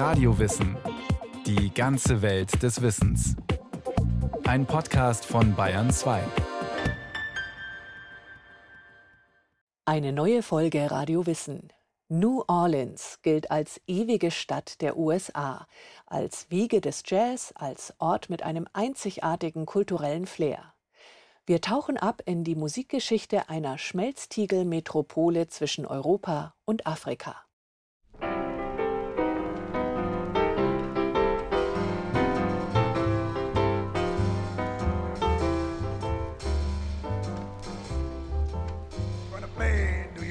Radiowissen. Die ganze Welt des Wissens. Ein Podcast von Bayern 2. Eine neue Folge Radiowissen. New Orleans gilt als ewige Stadt der USA, als Wiege des Jazz, als Ort mit einem einzigartigen kulturellen Flair. Wir tauchen ab in die Musikgeschichte einer Schmelztiegelmetropole zwischen Europa und Afrika.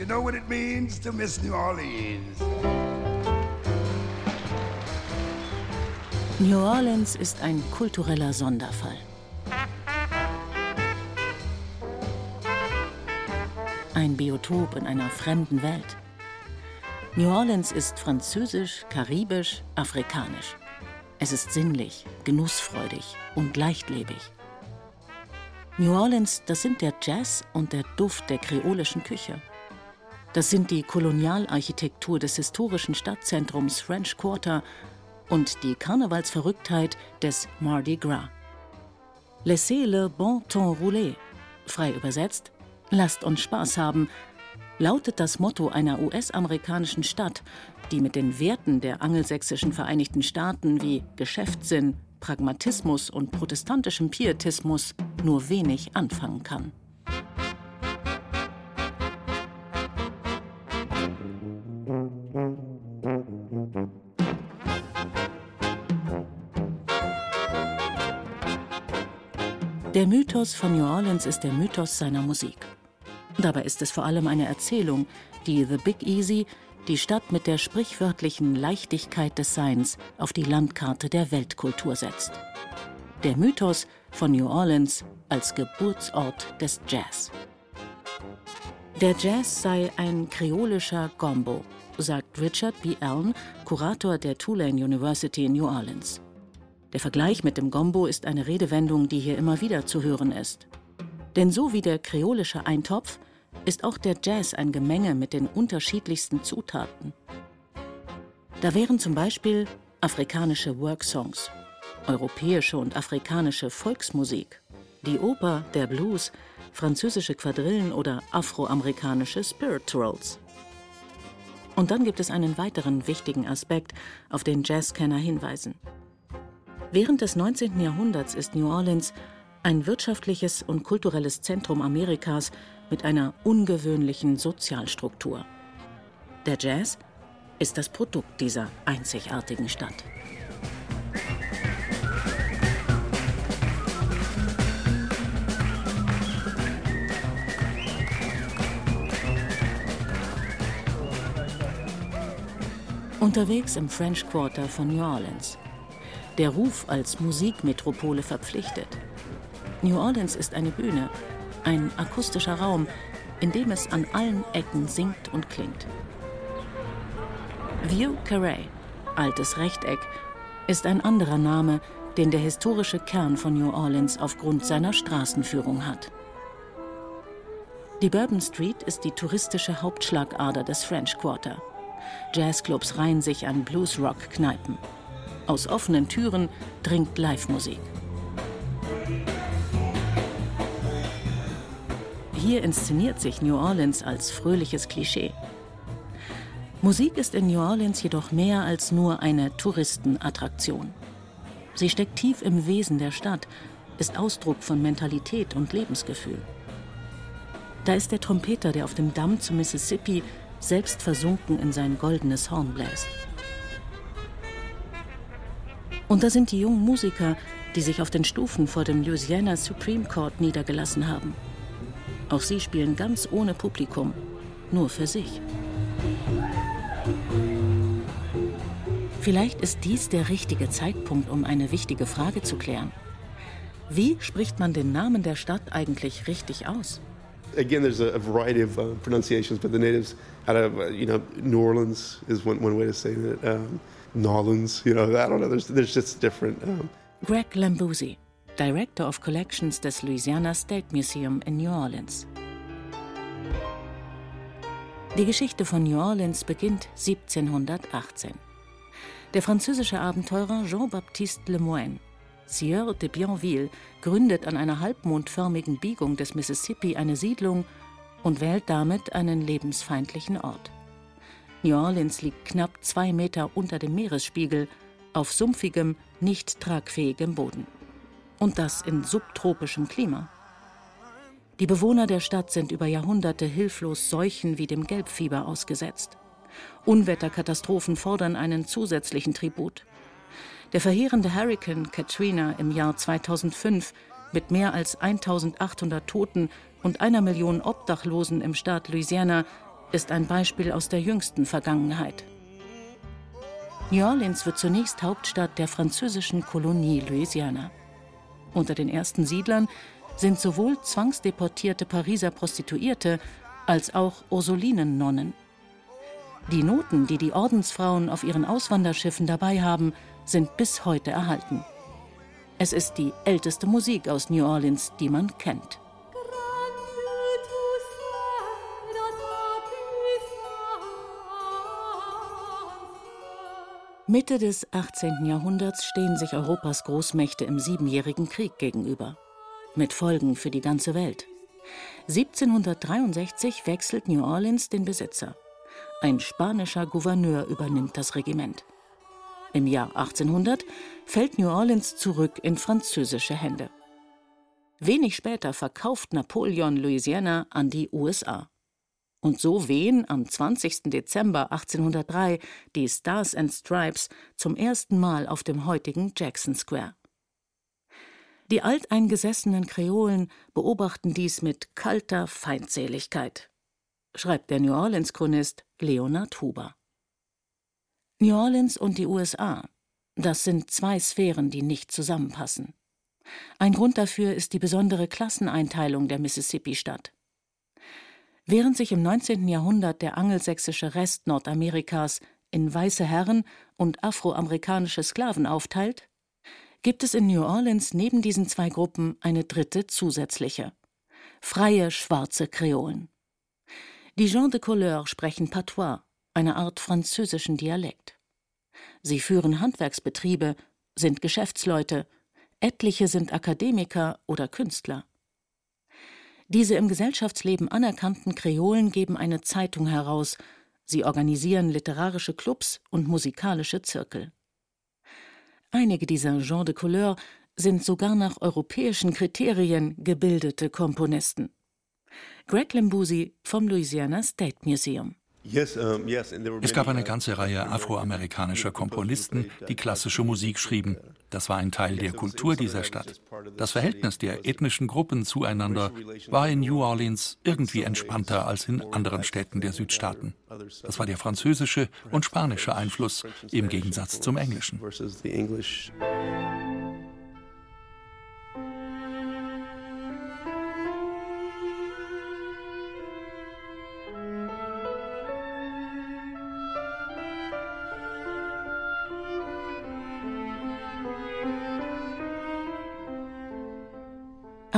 Know what it means to miss New Orleans. New Orleans ist ein kultureller Sonderfall. Ein Biotop in einer fremden Welt. New Orleans ist französisch, karibisch, afrikanisch. Es ist sinnlich, genussfreudig und leichtlebig. New Orleans, das sind der Jazz und der Duft der kreolischen Küche. Das sind die Kolonialarchitektur des historischen Stadtzentrums French Quarter und die Karnevalsverrücktheit des Mardi Gras. Laissez le bon temps rouler, frei übersetzt, lasst uns Spaß haben, lautet das Motto einer US-amerikanischen Stadt, die mit den Werten der angelsächsischen Vereinigten Staaten wie Geschäftssinn, Pragmatismus und protestantischem Pietismus nur wenig anfangen kann. Mythos von New Orleans ist der Mythos seiner Musik. Dabei ist es vor allem eine Erzählung, die The Big Easy, die Stadt mit der sprichwörtlichen Leichtigkeit des Seins, auf die Landkarte der Weltkultur setzt. Der Mythos von New Orleans als Geburtsort des Jazz. Der Jazz sei ein kreolischer Gombo, sagt Richard B. Allen, Kurator der Tulane University in New Orleans. Der Vergleich mit dem Gombo ist eine Redewendung, die hier immer wieder zu hören ist. Denn so wie der kreolische Eintopf ist auch der Jazz ein Gemenge mit den unterschiedlichsten Zutaten. Da wären zum Beispiel afrikanische Worksongs, europäische und afrikanische Volksmusik, die Oper, der Blues, französische Quadrillen oder afroamerikanische Spirituals. Und dann gibt es einen weiteren wichtigen Aspekt, auf den Jazzkenner hinweisen. Während des 19. Jahrhunderts ist New Orleans ein wirtschaftliches und kulturelles Zentrum Amerikas mit einer ungewöhnlichen Sozialstruktur. Der Jazz ist das Produkt dieser einzigartigen Stadt. Unterwegs im French Quarter von New Orleans der Ruf als Musikmetropole verpflichtet. New Orleans ist eine Bühne, ein akustischer Raum, in dem es an allen Ecken singt und klingt. View Carré, altes Rechteck, ist ein anderer Name, den der historische Kern von New Orleans aufgrund seiner Straßenführung hat. Die Bourbon Street ist die touristische Hauptschlagader des French Quarter. Jazzclubs reihen sich an Bluesrock-Kneipen. Aus offenen Türen dringt Live-Musik. Hier inszeniert sich New Orleans als fröhliches Klischee. Musik ist in New Orleans jedoch mehr als nur eine Touristenattraktion. Sie steckt tief im Wesen der Stadt, ist Ausdruck von Mentalität und Lebensgefühl. Da ist der Trompeter, der auf dem Damm zum Mississippi selbst versunken in sein goldenes Horn bläst. Und da sind die jungen Musiker, die sich auf den Stufen vor dem Louisiana Supreme Court niedergelassen haben. Auch sie spielen ganz ohne Publikum, nur für sich. Vielleicht ist dies der richtige Zeitpunkt, um eine wichtige Frage zu klären. Wie spricht man den Namen der Stadt eigentlich richtig aus? Again, there's a, variety of uh, pronunciations, but the natives a, uh, you know, New Orleans is one, one way to say it. Um, Nolans, you know, I don't know. There's, there's just different. Um Greg Lambusi, Director of Collections des Louisiana State Museum in New Orleans. Die Geschichte von New Orleans beginnt 1718. Der französische Abenteurer Jean-Baptiste Lemoyne, Sieur de Bienville, gründet an einer halbmondförmigen Biegung des Mississippi eine Siedlung und wählt damit einen lebensfeindlichen Ort. New Orleans liegt knapp zwei Meter unter dem Meeresspiegel auf sumpfigem, nicht tragfähigem Boden. Und das in subtropischem Klima. Die Bewohner der Stadt sind über Jahrhunderte hilflos Seuchen wie dem Gelbfieber ausgesetzt. Unwetterkatastrophen fordern einen zusätzlichen Tribut. Der verheerende Hurrikan Katrina im Jahr 2005 mit mehr als 1800 Toten und einer Million Obdachlosen im Staat Louisiana ist ein Beispiel aus der jüngsten Vergangenheit. New Orleans wird zunächst Hauptstadt der französischen Kolonie Louisiana. Unter den ersten Siedlern sind sowohl zwangsdeportierte Pariser Prostituierte als auch Ursulinennonnen. Die Noten, die die Ordensfrauen auf ihren Auswanderschiffen dabei haben, sind bis heute erhalten. Es ist die älteste Musik aus New Orleans, die man kennt. Mitte des 18. Jahrhunderts stehen sich Europas Großmächte im Siebenjährigen Krieg gegenüber. Mit Folgen für die ganze Welt. 1763 wechselt New Orleans den Besitzer. Ein spanischer Gouverneur übernimmt das Regiment. Im Jahr 1800 fällt New Orleans zurück in französische Hände. Wenig später verkauft Napoleon Louisiana an die USA. Und so wehen am 20. Dezember 1803 die Stars and Stripes zum ersten Mal auf dem heutigen Jackson Square. Die alteingesessenen Kreolen beobachten dies mit kalter Feindseligkeit, schreibt der New Orleans-Chronist Leonard Huber. New Orleans und die USA, das sind zwei Sphären, die nicht zusammenpassen. Ein Grund dafür ist die besondere Klasseneinteilung der Mississippi-Stadt. Während sich im 19. Jahrhundert der angelsächsische Rest Nordamerikas in weiße Herren und afroamerikanische Sklaven aufteilt, gibt es in New Orleans neben diesen zwei Gruppen eine dritte zusätzliche. Freie schwarze Kreolen. Die Gens de Couleur sprechen Patois, eine Art französischen Dialekt. Sie führen Handwerksbetriebe, sind Geschäftsleute, etliche sind Akademiker oder Künstler. Diese im Gesellschaftsleben anerkannten Kreolen geben eine Zeitung heraus, sie organisieren literarische Clubs und musikalische Zirkel. Einige dieser Gens de Couleur sind sogar nach europäischen Kriterien gebildete Komponisten. Greg Limbusi vom Louisiana State Museum. Es gab eine ganze Reihe afroamerikanischer Komponisten, die klassische Musik schrieben. Das war ein Teil der Kultur dieser Stadt. Das Verhältnis der ethnischen Gruppen zueinander war in New Orleans irgendwie entspannter als in anderen Städten der Südstaaten. Das war der französische und spanische Einfluss im Gegensatz zum englischen.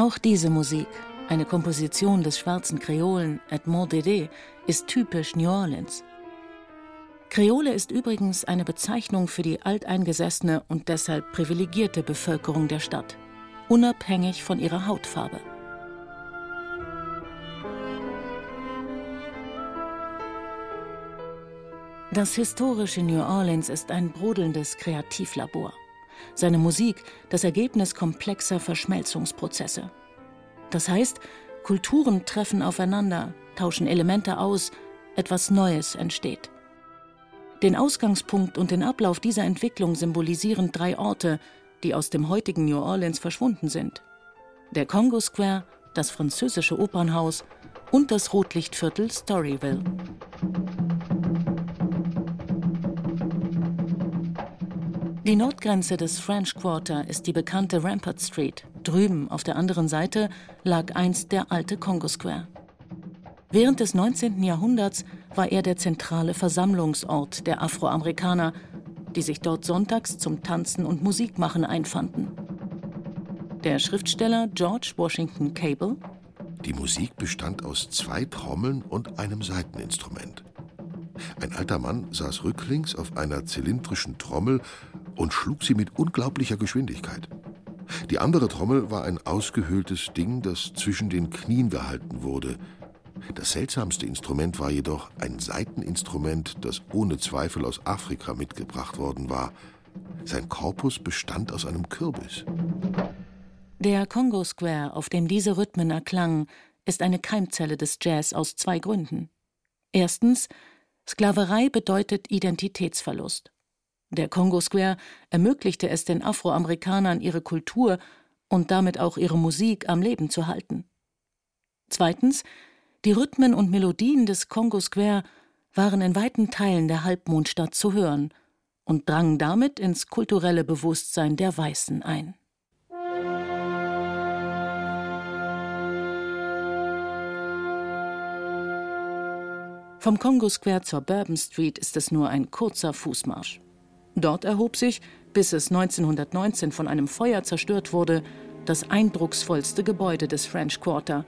Auch diese Musik, eine Komposition des schwarzen Kreolen Edmond Dédé, ist typisch New Orleans. Kreole ist übrigens eine Bezeichnung für die alteingesessene und deshalb privilegierte Bevölkerung der Stadt, unabhängig von ihrer Hautfarbe. Das historische New Orleans ist ein brodelndes Kreativlabor seine Musik das Ergebnis komplexer Verschmelzungsprozesse. Das heißt, Kulturen treffen aufeinander, tauschen Elemente aus, etwas Neues entsteht. Den Ausgangspunkt und den Ablauf dieser Entwicklung symbolisieren drei Orte, die aus dem heutigen New Orleans verschwunden sind. Der Congo Square, das französische Opernhaus und das Rotlichtviertel Storyville. Die Nordgrenze des French Quarter ist die bekannte Rampart Street. Drüben auf der anderen Seite lag einst der alte Congo Square. Während des 19. Jahrhunderts war er der zentrale Versammlungsort der Afroamerikaner, die sich dort sonntags zum Tanzen und Musikmachen einfanden. Der Schriftsteller George Washington Cable Die Musik bestand aus zwei Trommeln und einem Saiteninstrument. Ein alter Mann saß rücklings auf einer zylindrischen Trommel und schlug sie mit unglaublicher Geschwindigkeit. Die andere Trommel war ein ausgehöhltes Ding, das zwischen den Knien gehalten wurde. Das seltsamste Instrument war jedoch ein Saiteninstrument, das ohne Zweifel aus Afrika mitgebracht worden war. Sein Korpus bestand aus einem Kürbis. Der Congo Square, auf dem diese Rhythmen erklangen, ist eine Keimzelle des Jazz aus zwei Gründen. Erstens, Sklaverei bedeutet Identitätsverlust. Der Congo Square ermöglichte es den Afroamerikanern, ihre Kultur und damit auch ihre Musik am Leben zu halten. Zweitens, die Rhythmen und Melodien des Congo Square waren in weiten Teilen der Halbmondstadt zu hören und drangen damit ins kulturelle Bewusstsein der Weißen ein. Vom Congo Square zur Bourbon Street ist es nur ein kurzer Fußmarsch. Dort erhob sich, bis es 1919 von einem Feuer zerstört wurde, das eindrucksvollste Gebäude des French Quarter,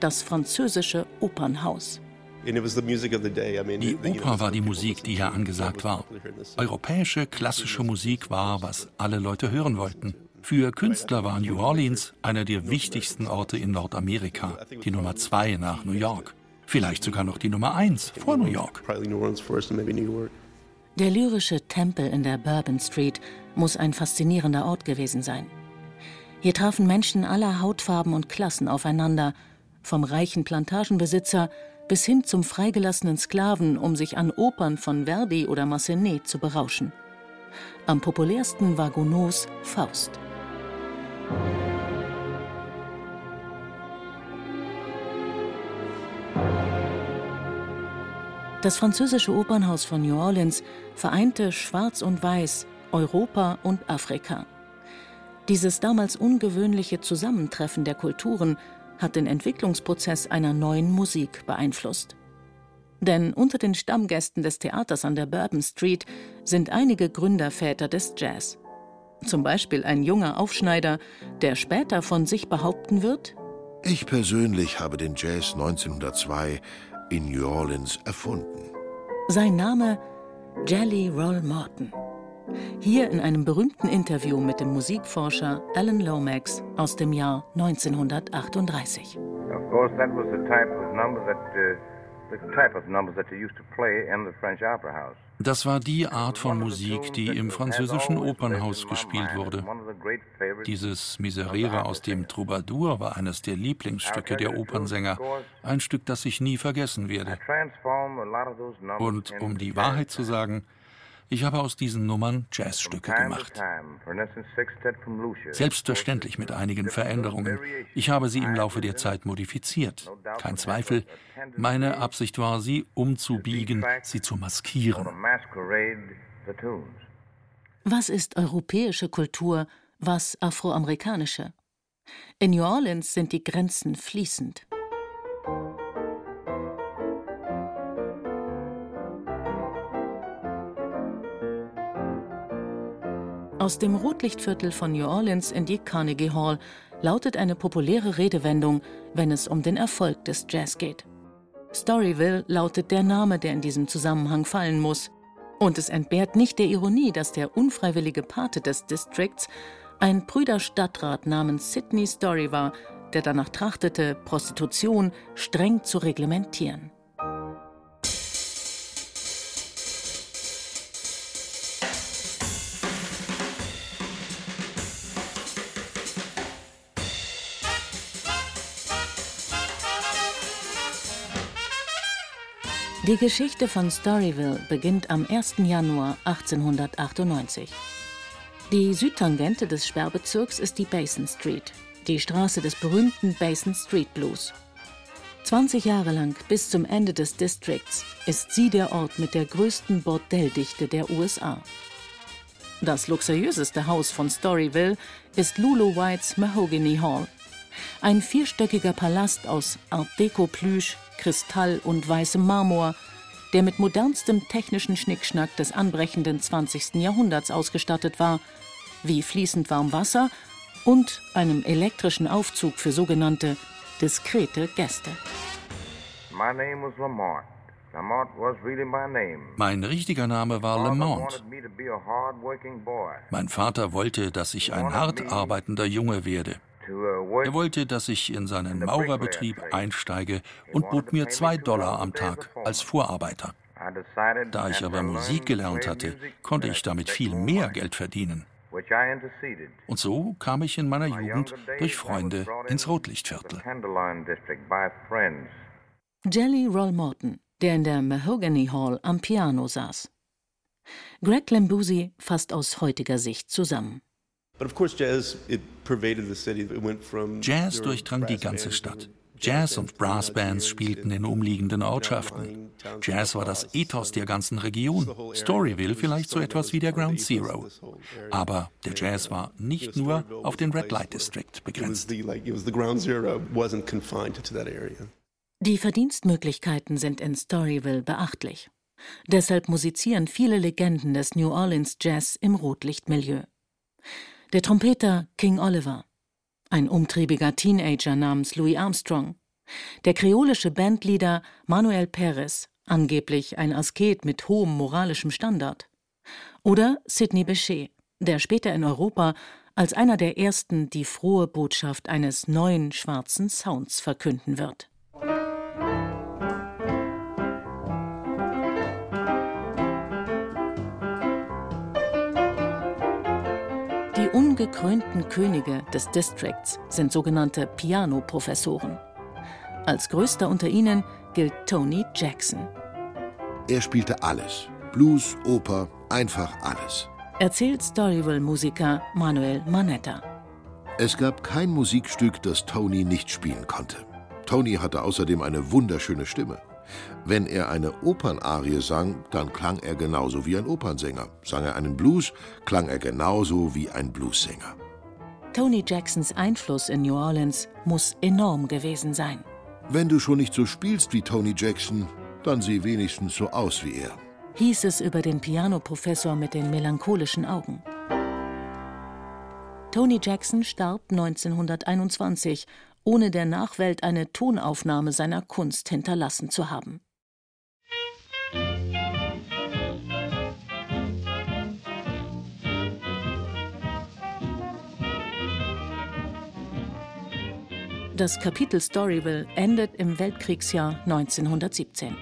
das französische Opernhaus. Die Oper war die Musik, die hier angesagt war. Europäische klassische Musik war, was alle Leute hören wollten. Für Künstler war New Orleans einer der wichtigsten Orte in Nordamerika, die Nummer zwei nach New York. Vielleicht sogar noch die Nummer eins vor New York. Der lyrische Tempel in der Bourbon Street muss ein faszinierender Ort gewesen sein. Hier trafen Menschen aller Hautfarben und Klassen aufeinander, vom reichen Plantagenbesitzer bis hin zum freigelassenen Sklaven, um sich an Opern von Verdi oder Massenet zu berauschen. Am populärsten war Gounods Faust. Das französische Opernhaus von New Orleans vereinte Schwarz und Weiß, Europa und Afrika. Dieses damals ungewöhnliche Zusammentreffen der Kulturen hat den Entwicklungsprozess einer neuen Musik beeinflusst. Denn unter den Stammgästen des Theaters an der Bourbon Street sind einige Gründerväter des Jazz. Zum Beispiel ein junger Aufschneider, der später von sich behaupten wird: Ich persönlich habe den Jazz 1902 in New Orleans erfunden. Sein Name Jelly Roll Morton. Hier in einem berühmten Interview mit dem Musikforscher Alan Lomax aus dem Jahr 1938. Of course, that was the type of number that uh, das war die Art von Musik, die im französischen Opernhaus gespielt wurde. Dieses Miserere aus dem Troubadour war eines der Lieblingsstücke der Opernsänger, ein Stück, das ich nie vergessen werde. Und um die Wahrheit zu sagen, ich habe aus diesen Nummern Jazzstücke gemacht. Selbstverständlich mit einigen Veränderungen. Ich habe sie im Laufe der Zeit modifiziert. Kein Zweifel. Meine Absicht war, sie umzubiegen, sie zu maskieren. Was ist europäische Kultur, was afroamerikanische? In New Orleans sind die Grenzen fließend. Aus dem Rotlichtviertel von New Orleans in die Carnegie Hall lautet eine populäre Redewendung, wenn es um den Erfolg des Jazz geht. Storyville lautet der Name, der in diesem Zusammenhang fallen muss. Und es entbehrt nicht der Ironie, dass der unfreiwillige Pate des Districts ein prüder Stadtrat namens Sidney Story war, der danach trachtete, Prostitution streng zu reglementieren. Die Geschichte von Storyville beginnt am 1. Januar 1898. Die Südtangente des Sperrbezirks ist die Basin Street, die Straße des berühmten Basin Street Blues. 20 Jahre lang bis zum Ende des Districts ist sie der Ort mit der größten Bordelldichte der USA. Das luxuriöseste Haus von Storyville ist Lulu Whites Mahogany Hall. Ein vierstöckiger Palast aus Art Deco Plüsch, Kristall und weißem Marmor, der mit modernstem technischen Schnickschnack des anbrechenden 20. Jahrhunderts ausgestattet war, wie fließend warm Wasser und einem elektrischen Aufzug für sogenannte diskrete Gäste. My name was Lamont. Mein richtiger Name war Lamont. Mein Vater wollte, dass ich ein hart arbeitender Junge werde. Er wollte, dass ich in seinen Maurerbetrieb einsteige und bot mir zwei Dollar am Tag als Vorarbeiter. Da ich aber Musik gelernt hatte, konnte ich damit viel mehr Geld verdienen. Und so kam ich in meiner Jugend durch Freunde ins Rotlichtviertel. Jelly Roll Morton, der in der Mahogany Hall am Piano saß. Greg Lambusi fasst aus heutiger Sicht zusammen. Jazz durchdrang die ganze Stadt. Jazz- und Brassbands spielten in umliegenden Ortschaften. Jazz war das Ethos der ganzen Region. Storyville vielleicht so etwas wie der Ground Zero. Aber der Jazz war nicht nur auf den Red Light District begrenzt. Die Verdienstmöglichkeiten sind in Storyville beachtlich. Deshalb musizieren viele Legenden des New Orleans Jazz im Rotlichtmilieu. Der Trompeter King Oliver, ein umtriebiger Teenager namens Louis Armstrong, der kreolische Bandleader Manuel Perez, angeblich ein Asket mit hohem moralischem Standard, oder Sidney Bechet, der später in Europa als einer der ersten die frohe Botschaft eines neuen schwarzen Sounds verkünden wird. Ungekrönten Könige des Districts sind sogenannte Piano-Professoren. Als größter unter ihnen gilt Tony Jackson. Er spielte alles. Blues, Oper, einfach alles. Erzählt Storyville-Musiker Manuel Manetta. Es gab kein Musikstück, das Tony nicht spielen konnte. Tony hatte außerdem eine wunderschöne Stimme. Wenn er eine Opernarie sang, dann klang er genauso wie ein Opernsänger. Sang er einen Blues, klang er genauso wie ein Bluessänger. Tony Jacksons Einfluss in New Orleans muss enorm gewesen sein. Wenn du schon nicht so spielst wie Tony Jackson, dann sieh wenigstens so aus wie er. Hieß es über den Pianoprofessor mit den melancholischen Augen. Tony Jackson starb 1921 ohne der Nachwelt eine Tonaufnahme seiner Kunst hinterlassen zu haben. Das Kapitel Storyville endet im Weltkriegsjahr 1917.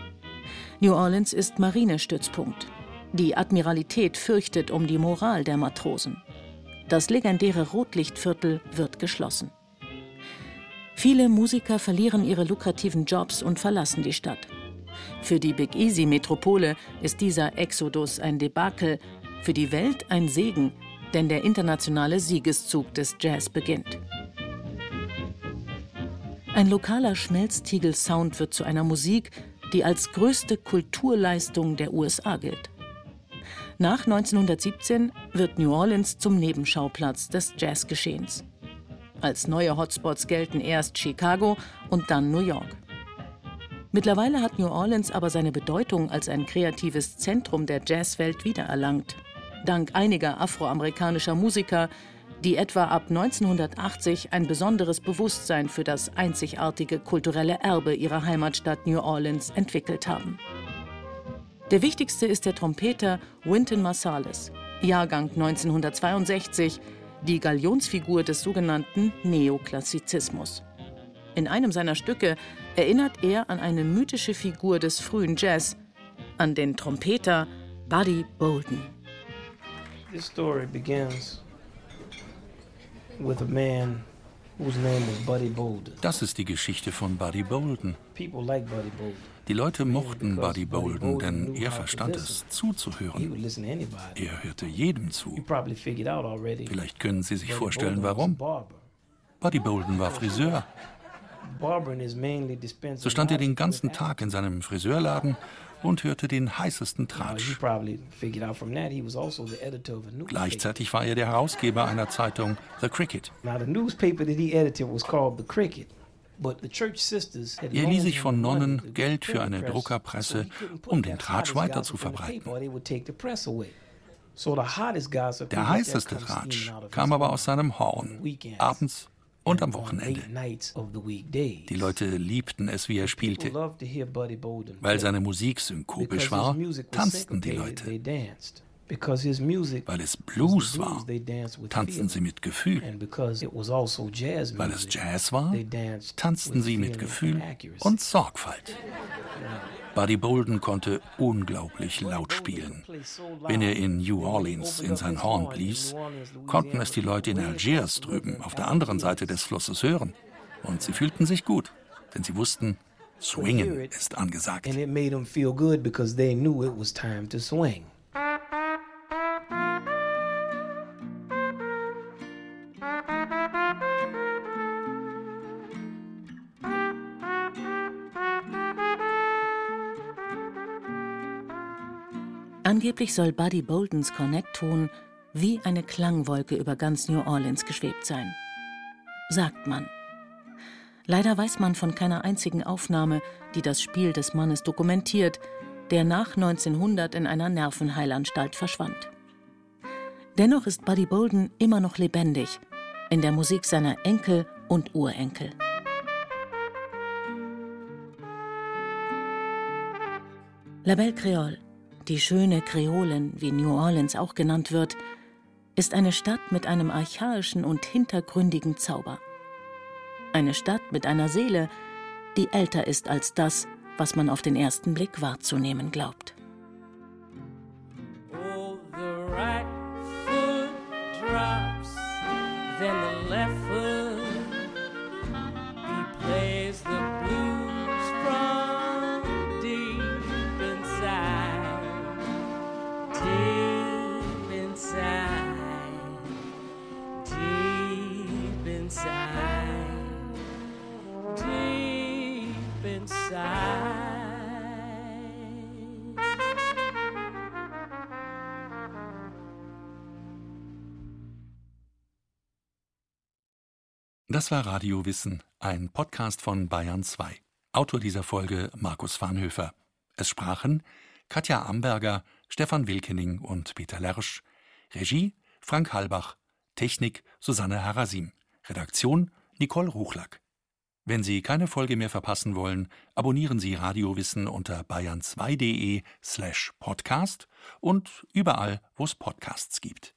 New Orleans ist Marinestützpunkt. Die Admiralität fürchtet um die Moral der Matrosen. Das legendäre Rotlichtviertel wird geschlossen. Viele Musiker verlieren ihre lukrativen Jobs und verlassen die Stadt. Für die Big Easy Metropole ist dieser Exodus ein Debakel, für die Welt ein Segen, denn der internationale Siegeszug des Jazz beginnt. Ein lokaler Schmelztiegel-Sound wird zu einer Musik, die als größte Kulturleistung der USA gilt. Nach 1917 wird New Orleans zum Nebenschauplatz des Jazzgeschehens. Als neue Hotspots gelten erst Chicago und dann New York. Mittlerweile hat New Orleans aber seine Bedeutung als ein kreatives Zentrum der Jazzwelt wiedererlangt. Dank einiger afroamerikanischer Musiker, die etwa ab 1980 ein besonderes Bewusstsein für das einzigartige kulturelle Erbe ihrer Heimatstadt New Orleans entwickelt haben. Der wichtigste ist der Trompeter Wynton Marsalis, Jahrgang 1962, die Galionsfigur des sogenannten Neoklassizismus. In einem seiner Stücke erinnert er an eine mythische Figur des frühen Jazz, an den Trompeter Buddy Bolden. This story begins with a man Das ist die Geschichte von Buddy Bolden. Die Leute mochten Buddy Bolden, denn er verstand es, zuzuhören. Er hörte jedem zu. Vielleicht können Sie sich vorstellen, warum. Buddy Bolden war Friseur. So stand er den ganzen Tag in seinem Friseurladen und hörte den heißesten Tratsch. Also Gleichzeitig war er der Herausgeber einer Zeitung, The Cricket. Er lieh sich von Nonnen Geld für eine Druckerpresse, um den Tratsch weiter zu verbreiten. Der heißeste Tratsch kam aber aus seinem Horn, abends, und am Wochenende. Die Leute liebten es, wie er spielte. Weil seine Musik synkopisch war, tanzten die Leute. Weil es Blues war, tanzten sie mit Gefühl. Also Weil es Jazz war, tanzten sie mit Gefühl und Sorgfalt. Buddy Bolden konnte unglaublich laut spielen. Wenn er in New Orleans in sein Horn blies, konnten es die Leute in Algiers drüben auf der anderen Seite des Flusses hören. Und sie fühlten sich gut, denn sie wussten, Swingen ist angesagt. And it made them feel good because they knew it was time to swing. Angeblich soll Buddy Boldens Cornett-Ton wie eine Klangwolke über ganz New Orleans geschwebt sein. Sagt man. Leider weiß man von keiner einzigen Aufnahme, die das Spiel des Mannes dokumentiert, der nach 1900 in einer Nervenheilanstalt verschwand. Dennoch ist Buddy Bolden immer noch lebendig in der Musik seiner Enkel und Urenkel. La Belle Creole die schöne Kreolen, wie New Orleans auch genannt wird, ist eine Stadt mit einem archaischen und hintergründigen Zauber. Eine Stadt mit einer Seele, die älter ist als das, was man auf den ersten Blick wahrzunehmen glaubt. Das war Radio Wissen, ein Podcast von Bayern 2. Autor dieser Folge Markus Farnhöfer. Es sprachen Katja Amberger, Stefan Wilkening und Peter Lersch. Regie Frank Halbach. Technik Susanne Harasim. Redaktion Nicole Ruchlack. Wenn Sie keine Folge mehr verpassen wollen, abonnieren Sie Radiowissen unter bayern2.de slash podcast und überall, wo es Podcasts gibt.